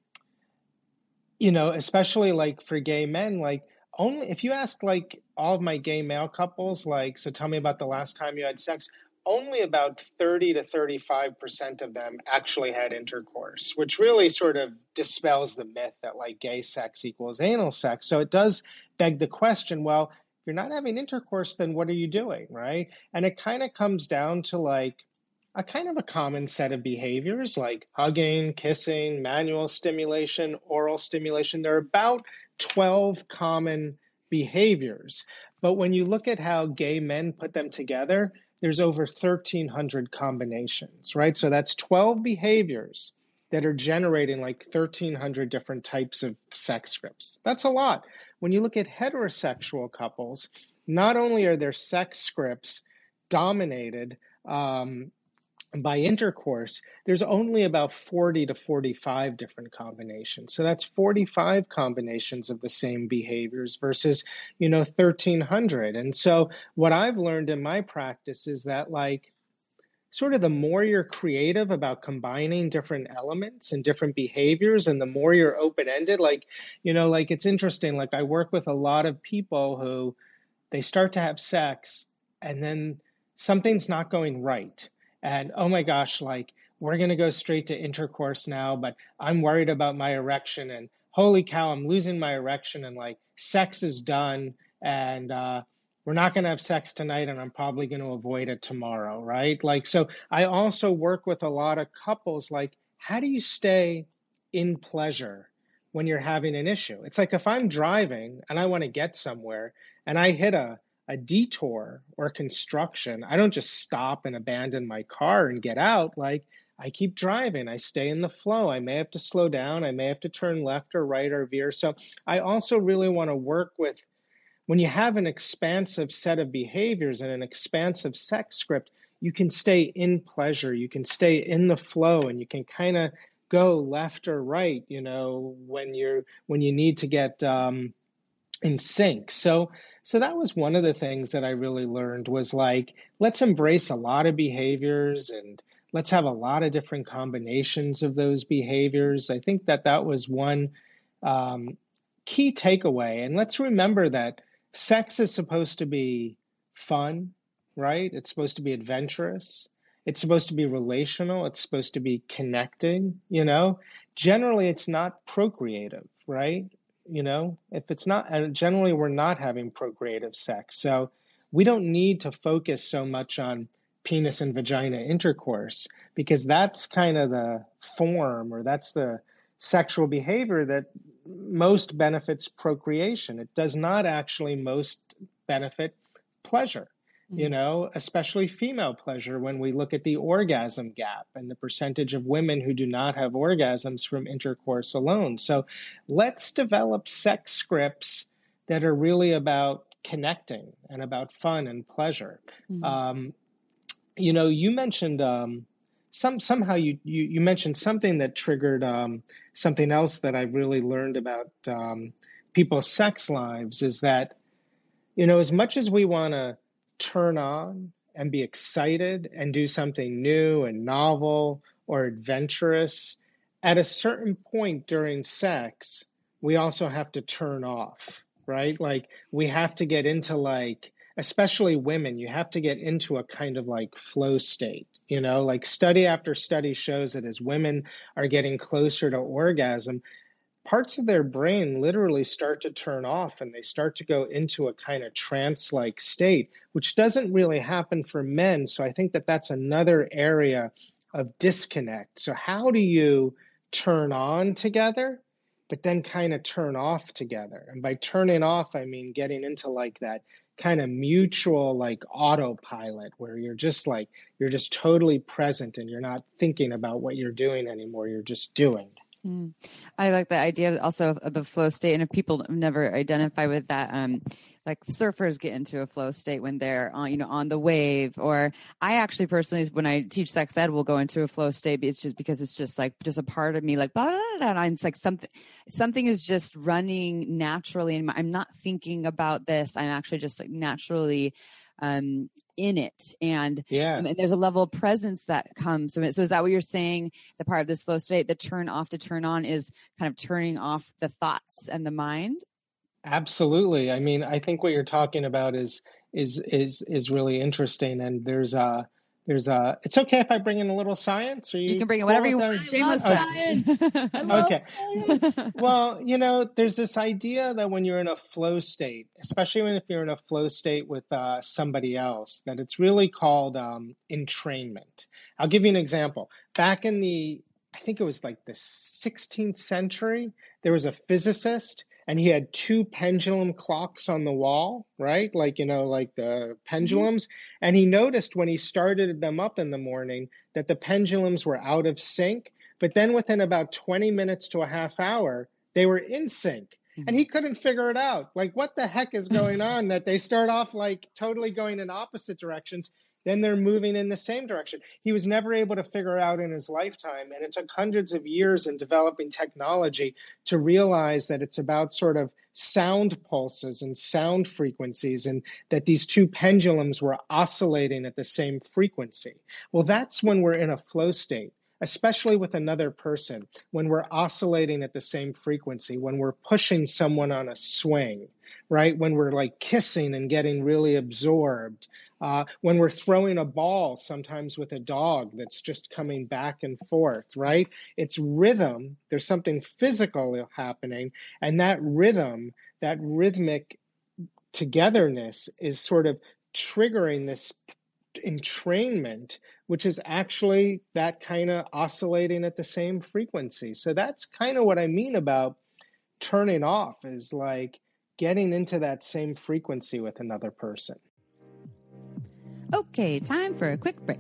you know especially like for gay men like only if you ask like all of my gay male couples like so tell me about the last time you had sex only about 30 to 35% of them actually had intercourse, which really sort of dispels the myth that like gay sex equals anal sex. So it does beg the question well, if you're not having intercourse, then what are you doing, right? And it kind of comes down to like a kind of a common set of behaviors like hugging, kissing, manual stimulation, oral stimulation. There are about 12 common behaviors. But when you look at how gay men put them together, there's over 1,300 combinations, right? So that's 12 behaviors that are generating like 1,300 different types of sex scripts. That's a lot. When you look at heterosexual couples, not only are their sex scripts dominated um, by intercourse, there's only about 40 to 45 different combinations. So that's 45 combinations of the same behaviors versus, you know, 1300. And so what I've learned in my practice is that like sort of the more you're creative about combining different elements and different behaviors and the more you're open-ended like, you know, like it's interesting like I work with a lot of people who they start to have sex and then something's not going right and oh my gosh, like we're going to go straight to intercourse now, but I'm worried about my erection and holy cow, I'm losing my erection and like sex is done and uh, we're not going to have sex tonight and I'm probably going to avoid it tomorrow, right? Like, so I also work with a lot of couples like, how do you stay in pleasure when you're having an issue? It's like if I'm driving and I want to get somewhere and I hit a a detour or construction, I don't just stop and abandon my car and get out. Like I keep driving, I stay in the flow. I may have to slow down, I may have to turn left or right or veer. So I also really want to work with when you have an expansive set of behaviors and an expansive sex script, you can stay in pleasure, you can stay in the flow, and you can kind of go left or right, you know, when you're when you need to get um, in sync. So so that was one of the things that I really learned was like let's embrace a lot of behaviors and let's have a lot of different combinations of those behaviors. I think that that was one um, key takeaway. And let's remember that sex is supposed to be fun, right? It's supposed to be adventurous. It's supposed to be relational. It's supposed to be connecting, you know? Generally, it's not procreative, right? You know if it's not and generally we're not having procreative sex. So we don't need to focus so much on penis and vagina intercourse because that's kind of the form or that's the sexual behavior that most benefits procreation. It does not actually most benefit pleasure you mm-hmm. know, especially female pleasure when we look at the orgasm gap and the percentage of women who do not have orgasms from intercourse alone. So let's develop sex scripts that are really about connecting and about fun and pleasure. Mm-hmm. Um, you know, you mentioned um, some somehow you, you, you mentioned something that triggered um, something else that I really learned about um, people's sex lives is that you know as much as we want to turn on and be excited and do something new and novel or adventurous, at a certain point during sex, we also have to turn off, right? Like we have to get into like, especially women, you have to get into a kind of like flow state, you know, like study after study shows that as women are getting closer to orgasm, parts of their brain literally start to turn off and they start to go into a kind of trance like state, which doesn't really happen for men. So I think that that's another area of disconnect. So, how do you turn on together, but then kind of turn off together? And by turning off, I mean getting into like that kind of mutual like autopilot where you're just like you're just totally present and you're not thinking about what you're doing anymore you're just doing Mm. I like the idea also of the flow state. And if people never identify with that, um, like surfers get into a flow state when they're on, you know, on the wave. Or I actually personally, when I teach sex ed, will go into a flow state. It's just because it's just like just a part of me, like blah, blah, blah, and it's like something, something is just running naturally, and I'm not thinking about this. I'm actually just like naturally um, in it. And yeah. and there's a level of presence that comes from it. So is that what you're saying? The part of the flow state the turn off to turn on is kind of turning off the thoughts and the mind? Absolutely. I mean i think what you're talking about is is is is really interesting. And there's a there's a. It's okay if I bring in a little science, or you, You can bring in whatever you want. I Shameless love science. science. I love Okay. science. [laughs] well, you know, there's this idea that when you're in a flow state, especially when if you're in a flow state with uh, somebody else, that it's really called um, entrainment. I'll give you an example. Back in the, I think it was like the 16th century, there was a physicist and he had two pendulum clocks on the wall, right? Like, you know, like the pendulums. Mm-hmm. And he noticed when he started them up in the morning that the pendulums were out of sync. But then within about 20 minutes to a half hour, they were in sync. Hmm. And he couldn't figure it out. Like, what the heck is going [laughs] on that they start off like totally going in opposite directions, then they're moving in the same direction? He was never able to figure out in his lifetime. And it took hundreds of years in developing technology to realize that it's about sort of sound pulses and sound frequencies, and that these two pendulums were oscillating at the same frequency. Well, that's when we're in a flow state especially with another person, when we're oscillating at the same frequency, when we're pushing someone on a swing, right? When we're like kissing and getting really absorbed, uh, when we're throwing a ball, sometimes with a dog that's just coming back and forth, right? It's rhythm. There's something physical happening, and that rhythm, that rhythmic togetherness is sort of triggering this entrainment, which is actually that kind of oscillating at the same frequency. So that's kind of what I mean about turning off is like getting into that same frequency with another person. Okay, time for a quick break.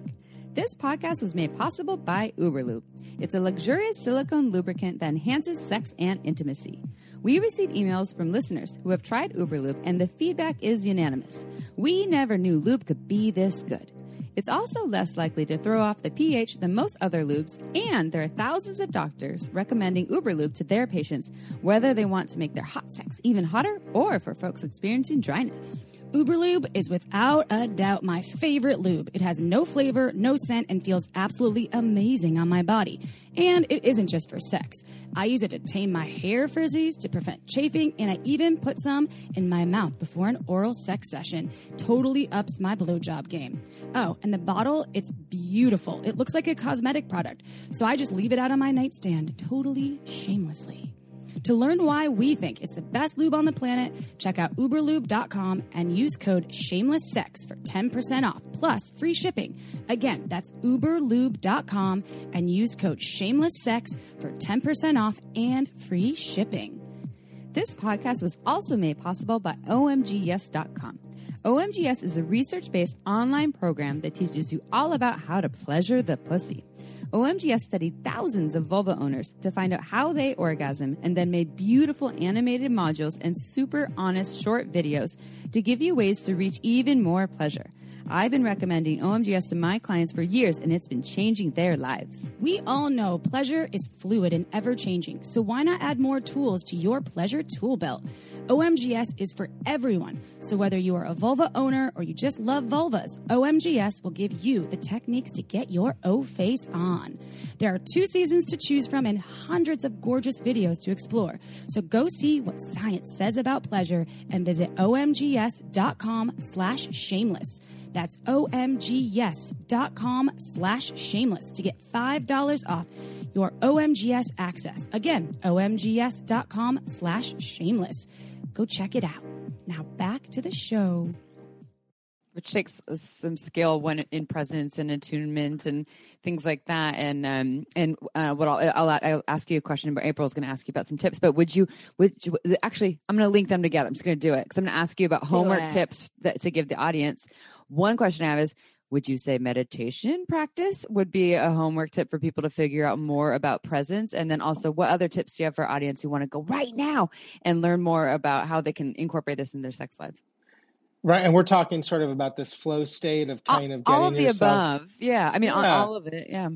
This podcast was made possible by Uberlube. It's a luxurious silicone lubricant that enhances sex and intimacy. We receive emails from listeners who have tried Uberlube, and the feedback is unanimous. We never knew lube could be this good. It's also less likely to throw off the pH than most other lubes, and there are thousands of doctors recommending Uberlube to their patients, whether they want to make their hot sex even hotter or for folks experiencing dryness. Uberlube is without a doubt my favorite lube. It has no flavor, no scent, and feels absolutely amazing on my body. And it isn't just for sex. I use it to tame my hair frizzies, to prevent chafing, and I even put some in my mouth before an oral sex session. Totally ups my blowjob game. Oh, and the bottle, it's beautiful. It looks like a cosmetic product. So I just leave it out on my nightstand, totally shamelessly. To learn why we think it's the best lube on the planet, check out uberlube.com and use code shamelesssex for 10% off plus free shipping. Again, that's uberlube.com and use code shamelesssex for 10% off and free shipping. This podcast was also made possible by OMGYes.com. OMGYes is a research based online program that teaches you all about how to pleasure the pussy. OMGYes studied thousands of vulva owners to find out how they orgasm and then made beautiful animated modules and super honest short videos to give you ways to reach even more pleasure. I've been recommending OMGYes to my clients for years and it's been changing their lives. We all know pleasure is fluid and ever changing, so why not add more tools to your pleasure tool belt? OMGYes is for everyone, so whether you are a vulva owner or you just love vulvas, OMGYes will give you the techniques to get your O face on. There are two seasons to choose from and hundreds of gorgeous videos to explore. So go see what science says about pleasure and visit omgyes.com slash shameless. That's omgyes.com slash shameless to get $5 off your OMGYes access. Again, omgyes.com slash shameless. Go check it out. Now back to the show. which takes some skill when in presence and attunement and things like that. And um, and uh, what I'll, I'll I'll ask you a question, but April's going to ask you about some tips. But would you would you, actually? I'm going to link them together. I'm just going to do it because I'm going to ask you about homework it. tips that, to give the audience. One question I have is. Would you say meditation practice would be a homework tip for people to figure out more about presence? And then also, what other tips do you have for audience who want to go right now and learn more about how they can incorporate this in their sex lives? Right. And we're talking sort of about this flow state of kind of getting all of the yourself above yeah i mean all- Yeah. all of it yeah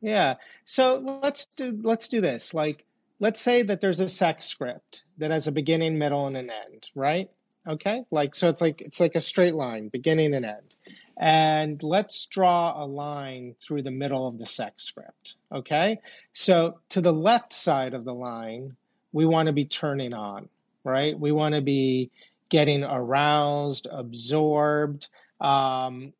Yeah. So let's do let's do this. Like let's say that there's a sex script that has a beginning, middle, and an end, right? Okay? Like so it's like it's like a straight line, beginning and end. And let's draw a line through the middle of the sex script. Okay? So to the left side of the line, we want to be turning on, right? We want to be getting aroused, absorbed, um,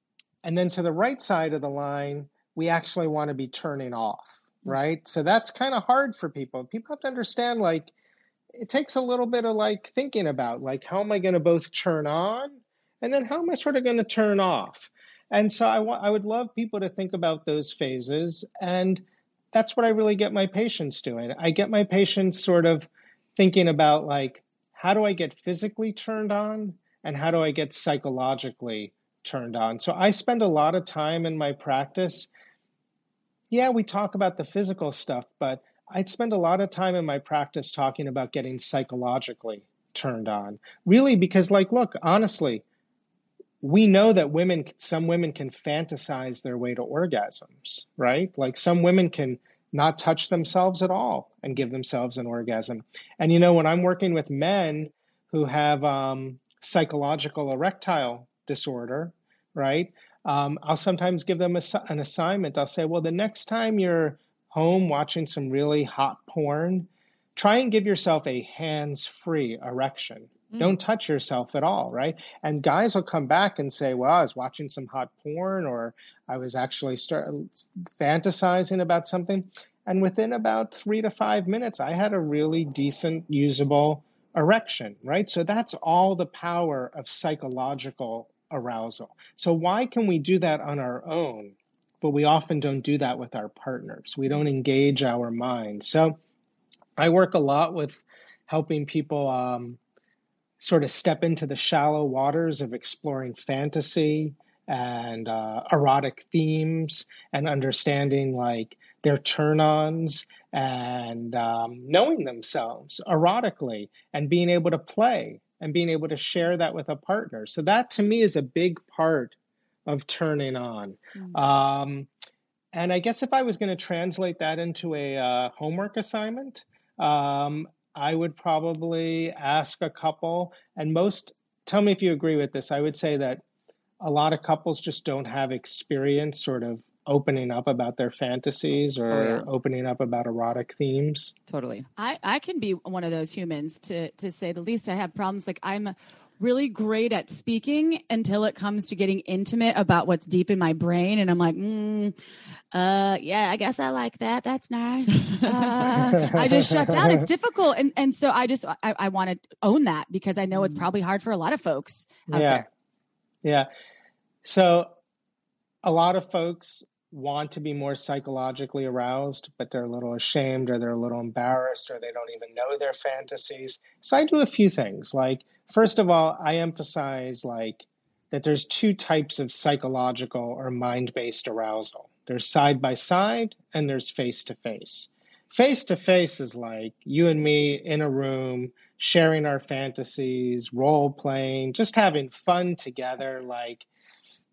And then to the right side of the line, we actually want to be turning off, right? So that's kind of hard for people. People have to understand like it takes a little bit of like thinking about like how am I going to both turn on and then how am I sort of going to turn off? And so I want I would love people to think about those phases and that's what I really get my patients doing. I get my patients sort of thinking about like how do I get physically turned on and how do I get psychologically turned on. So I spend a lot of time in my practice. Yeah, we talk about the physical stuff, but I'd spend a lot of time in my practice talking about getting psychologically turned on. Really, because, like, look, honestly, we know that women, some women can fantasize their way to orgasms, right? Like, some women can not touch themselves at all and give themselves an orgasm. And, you know, when I'm working with men who have um, psychological erectile disorder, right? Um, I'll sometimes give them a, an assignment. I'll say, well, the next time you're home watching some really hot porn, try and give yourself a hands free erection. Mm. Don't touch yourself at all, right? And guys will come back and say, well, I was watching some hot porn or I was actually start fantasizing about something. And within about three to five minutes, I had a really decent, usable erection, right? So that's all the power of psychological arousal. So, why can we do that on our own? But we often don't do that with our partners. We don't engage our minds. So I work a lot with helping people um, sort of step into the shallow waters of exploring fantasy and uh, erotic themes and understanding like their turn ons and um, knowing themselves erotically and being able to play and being able to share that with a partner. So, that to me is a big part of turning on. Mm-hmm. Um, and I guess if I was going to translate that into a uh, homework assignment, um, I would probably ask a couple, and most tell me if you agree with this. I would say that a lot of couples just don't have experience sort of opening up about their fantasies or oh, yeah. opening up about erotic themes. Totally. I, I can be one of those humans to to say the least. I have problems like I'm really great at speaking until it comes to getting intimate about what's deep in my brain. And I'm like, mm, uh, yeah, I guess I like that. That's nice. Uh, I just shut down. It's difficult. And, and so I just, I, I want to own that because I know it's probably hard for a lot of folks yeah. There. Yeah. So a lot of folks want to be more psychologically aroused, but they're a little ashamed or they're a little embarrassed or they don't even know their fantasies. So I do a few things. Like, first of all, I emphasize like that there's two types of psychological or mind-based arousal. There's side by side and there's face to face. Face to face is like you and me in a room sharing our fantasies, role playing, just having fun together like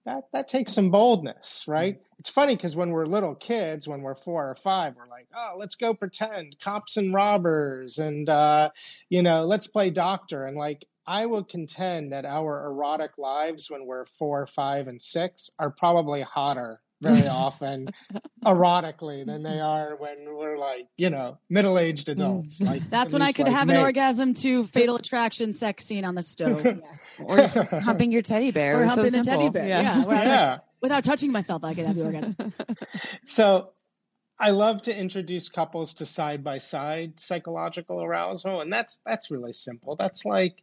that that takes some boldness, right? Mm-hmm. It's funny because when we're little kids, when we're four or five, we're like, oh, let's go pretend cops and robbers, and uh, you know, let's play doctor. And like, I would contend that our erotic lives when we're four, five, and six are probably hotter very [laughs] often erotically than they are when we're like, you know, middle aged mm. adults. Like that's when I could like have an orgasm to Fatal Attraction sex scene on the stove. [laughs] yes. Or just humping your teddy bear. Or humping so the teddy bear. Yeah. Yeah. yeah. Like, without touching myself, I could have the orgasm. [laughs] so I love to introduce couples to side by side psychological arousal. And that's that's really simple. That's like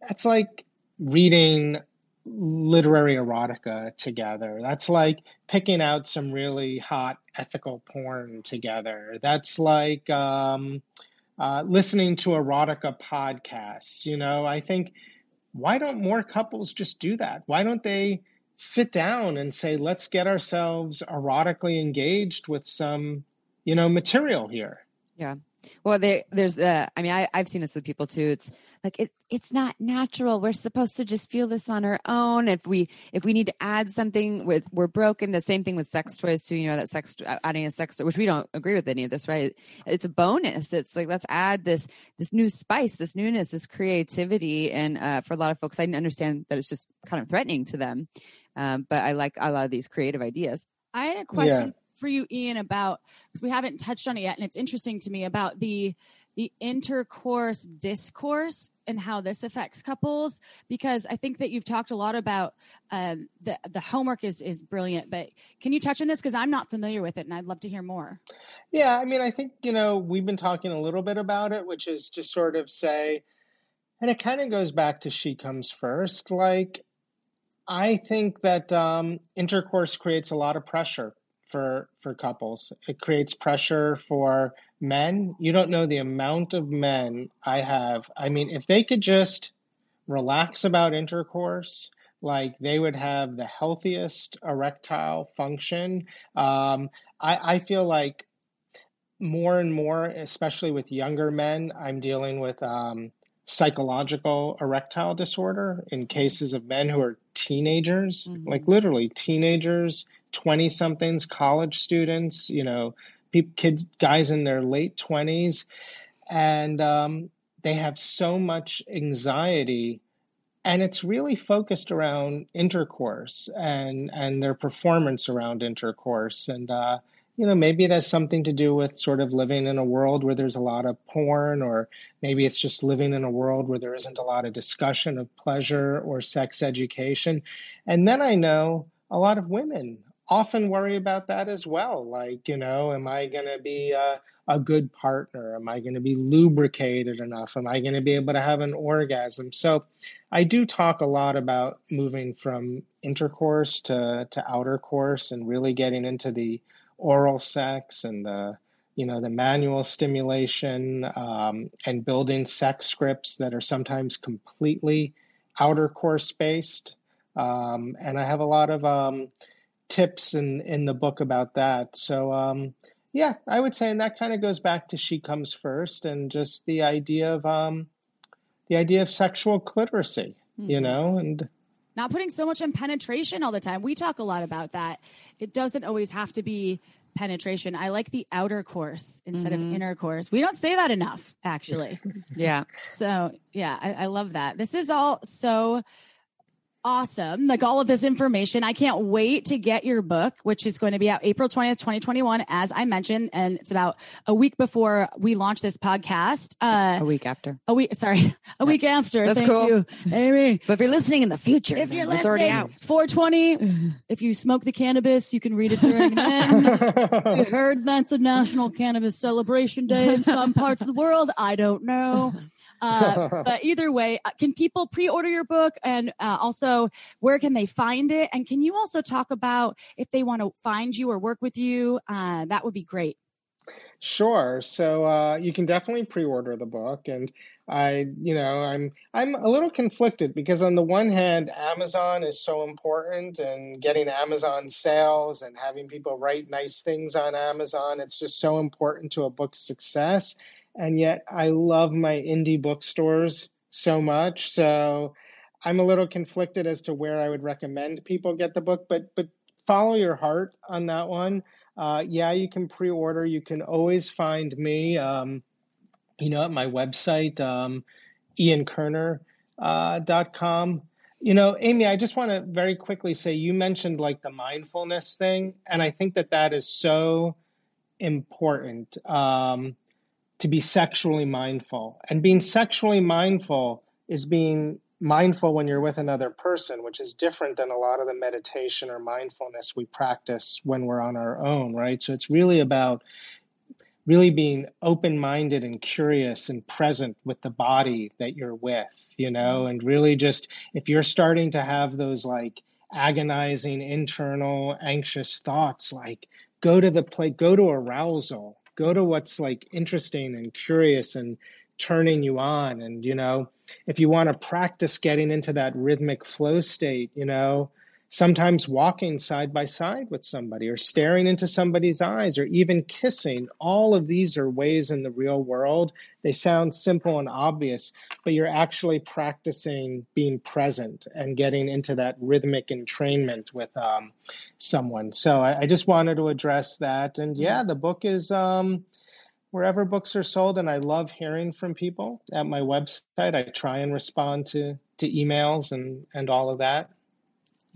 that's like reading literary erotica together. That's like picking out some really hot ethical porn together. That's like um, uh, listening to erotica podcasts. You know, I think why don't more couples just do that? Why don't they sit down and say, let's get ourselves erotically engaged with some, you know, material here? Yeah. Well, they, there's, uh, I mean, I, I've seen this with people too. It's like it, it's not natural. We're supposed to just feel this on our own. If we, if we need to add something with, we're broken. The same thing with sex toys too. You know that sex, adding a sex toy, which we don't agree with any of this, right? It's a bonus. It's like let's add this, this new spice, this newness, this creativity. And uh, for a lot of folks, I didn't understand that it's just kind of threatening to them. Um, but I like a lot of these creative ideas. I had a question. Yeah for you, Ian, about because we haven't touched on it yet, and it's interesting to me about the the intercourse discourse and how this affects couples because I think that you've talked a lot about um, the the homework is is brilliant, but can you touch on this because I'm not familiar with it and I'd love to hear more. Yeah, I mean, I think you know we've been talking a little bit about it, which is to sort of say, and it kind of goes back to she comes first. Like, I think that um, intercourse creates a lot of pressure for for couples. It creates pressure for men. You don't know the amount of men I have. I mean, if they could just relax about intercourse, like they would have the healthiest erectile function. Um, I, I feel like more and more, especially with younger men, I'm dealing with um, psychological erectile disorder in cases of men who are teenagers, mm-hmm. like literally teenagers, 20 somethings, college students, you know, people, kids, guys in their late 20s. And um, they have so much anxiety. And it's really focused around intercourse and, and their performance around intercourse. And, uh, you know, maybe it has something to do with sort of living in a world where there's a lot of porn, or maybe it's just living in a world where there isn't a lot of discussion of pleasure or sex education. And then I know a lot of women often worry about that as well. Like, you know, am I going to be a, a, good partner? Am I going to be lubricated enough? Am I going to be able to have an orgasm? So I do talk a lot about moving from intercourse to, to outer course and really getting into the oral sex and the you know the manual stimulation um, and building sex scripts that are sometimes completely outer course based um, and i have a lot of um, tips in in the book about that so um, yeah i would say and that kind of goes back to she comes first and just the idea of um, the idea of sexual cliteracy mm-hmm. you know and not putting so much on penetration all the time. We talk a lot about that. It doesn't always have to be penetration. I like the outer course instead mm-hmm. of inner course. We don't say that enough, actually. yeah. So, yeah, I, I love that. This is all so awesome. Like all of this information. I can't wait to get your book, which is going to be out April 20th, 2021, as I mentioned. And it's about a week before we launch this podcast. Uh, a week after. A week, sorry. A week after. That's Thank cool. you, Amy. But if you're listening in the future, if you're it's already out. 420. if you smoke the cannabis, you can read it during then. [laughs] you heard that's a National Cannabis Celebration Day in some parts of the world. I don't know. Uh, [laughs] but either way, uh, can people pre-order your book, and uh, also where can they find it? And can you also talk about if they want to find you or work with you? Uh, that would be great. Sure. So uh, you can definitely pre-order the book, and I, you know, I'm I'm a little conflicted because on the one hand, Amazon is so important, and getting Amazon sales and having people write nice things on Amazon, it's just so important to a book's success and yet I love my indie bookstores so much. So I'm a little conflicted as to where I would recommend people get the book, but but follow your heart on that one. Uh, yeah, you can pre-order. You can always find me, um, you know, at my website, um, iankerner.com. Uh, you know, Amy, I just want to very quickly say you mentioned like the mindfulness thing, and I think that that is so important. Um, to be sexually mindful. And being sexually mindful is being mindful when you're with another person, which is different than a lot of the meditation or mindfulness we practice when we're on our own, right? So it's really about really being open minded and curious and present with the body that you're with, you know, mm-hmm. and really just if you're starting to have those like agonizing internal anxious thoughts, like go to the play, go to arousal, go to what's like interesting and curious and turning you on. And you know if you want to practice getting into that rhythmic flow state you know sometimes walking side by side with somebody or staring into somebody's eyes or even kissing. All of these are ways in the real world. They sound simple and obvious, but you're actually practicing being present and getting into that rhythmic entrainment with um, someone. So I, I, just wanted to address that. And yeah, the book is. Um, wherever books are sold and i love hearing from people at my website i try and respond to to emails and and all of that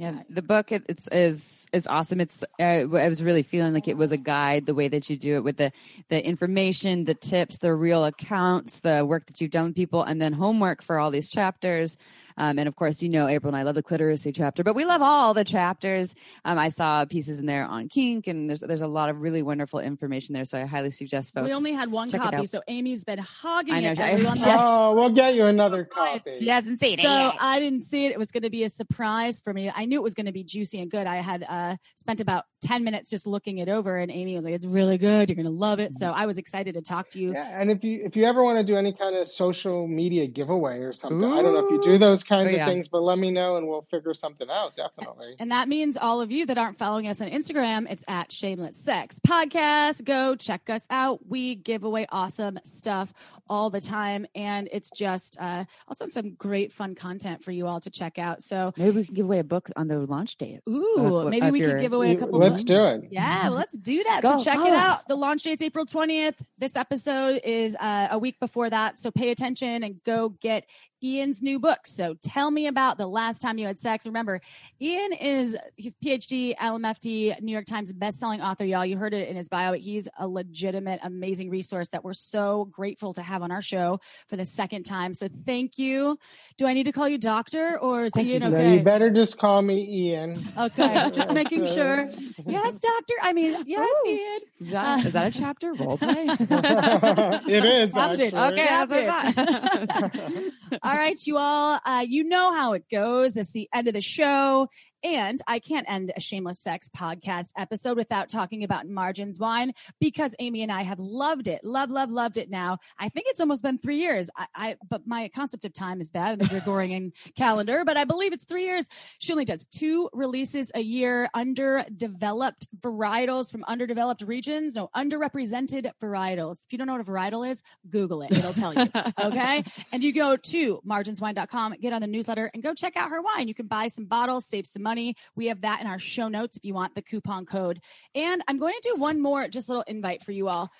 Yeah, the book it, it's is is awesome. It's uh, I was really feeling like it was a guide the way that you do it with the the information, the tips, the real accounts, the work that you've done with people, and then homework for all these chapters. Um, and of course, you know, April and I love the cliteracy chapter, but we love all the chapters. Um, I saw pieces in there on kink, and there's there's a lot of really wonderful information there. So I highly suggest folks. We only had one copy, so Amy's been hogging I know, it. I- everyone. [laughs] Oh, we'll get you another [laughs] copy. She hasn't seen it So yet. I didn't see it. It was going to be a surprise for me. I knew it was going to be juicy and good. I had uh, spent about 10 minutes just looking it over, and Amy was like, It's really good. You're going to love it. So I was excited to talk to you. Yeah, and if you if you ever want to do any kind of social media giveaway or something, I don't know if you do those kinds Oh, yeah. of things, but let me know and we'll figure something out. Definitely. And that means all of you that aren't following us on Instagram, it's at Shameless Sex Podcast. Go check us out. We give away awesome stuff all the time. And it's just uh, also some great fun content for you all to check out. So, Maybe we can give away a book on the launch date. ooh, Uh, maybe if we could you're- give away a couple Let's books. do it. Yeah, let's do that. Go, so check go, it out. The launch date's April 20th. This episode is uh, a week before that. So pay attention and go get Ian's new book. So tell me about the last time you had sex. Remember, Ian is he's PhD, LMFT, New York Times bestselling author, y'all. You heard it in his bio. He's a legitimate, amazing resource that we're so grateful to have on our show for the second time. So thank you. Do I need to call you doctor or is Thank you, Ian doctor. No, okay? you better just call me Ian. Okay, just making sure. Yes, doctor. I mean, yes, Ian. Is that, is that a chapter role play? [laughs] it is actually. Okay, that's what I thought. [laughs] all right, you all. Uh, you know how it goes. Is the end of the show. And I can't end a shameless sex podcast episode without talking about Margins Wine because Amy and I have loved it, love, love, loved it. Now I think it's almost been three years. I, I but my concept of time is bad in the Gregorian [laughs] calendar, but I believe it's three years. She only does two releases a year, underdeveloped varietals from underdeveloped regions, no underrepresented varietals. If you don't know what a varietal is, Google it; it'll tell you. [laughs] Okay, and you go to marginswine.com, get on the newsletter, and go check out her wine. You can buy some bottles, save some money. We have that in our show notes if you want the coupon code. And I'm going to do one more, just little invite for you all.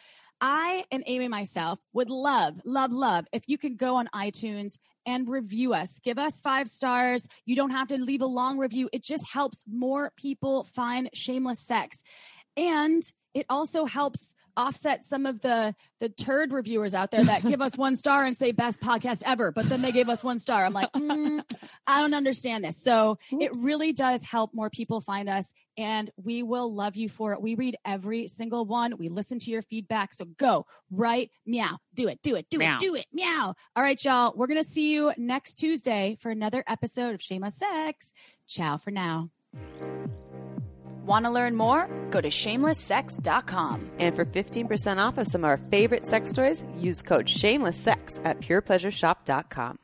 I and Amy myself would love, love, love if you could go on iTunes and review us. Give us five stars. You don't have to leave a long review. It just helps more people find shameless sex. And it also helps offset some of the the turd reviewers out there that give us one star and say best podcast ever but then they gave us one star. I'm like mm, i don't understand this. So it really does help more people find us and we will love you for it. We read every single one. We listen to your feedback. So go right meow. Do it do it do Meow. it do it meow. All right y'all. We're gonna see you next tuesday for another episode of shameless sex. Ciao for now Want to learn more? Go to shamelesssex.com. And for 15% off of some of our favorite sex toys, use code shamelesssex at purepleasureshop.com.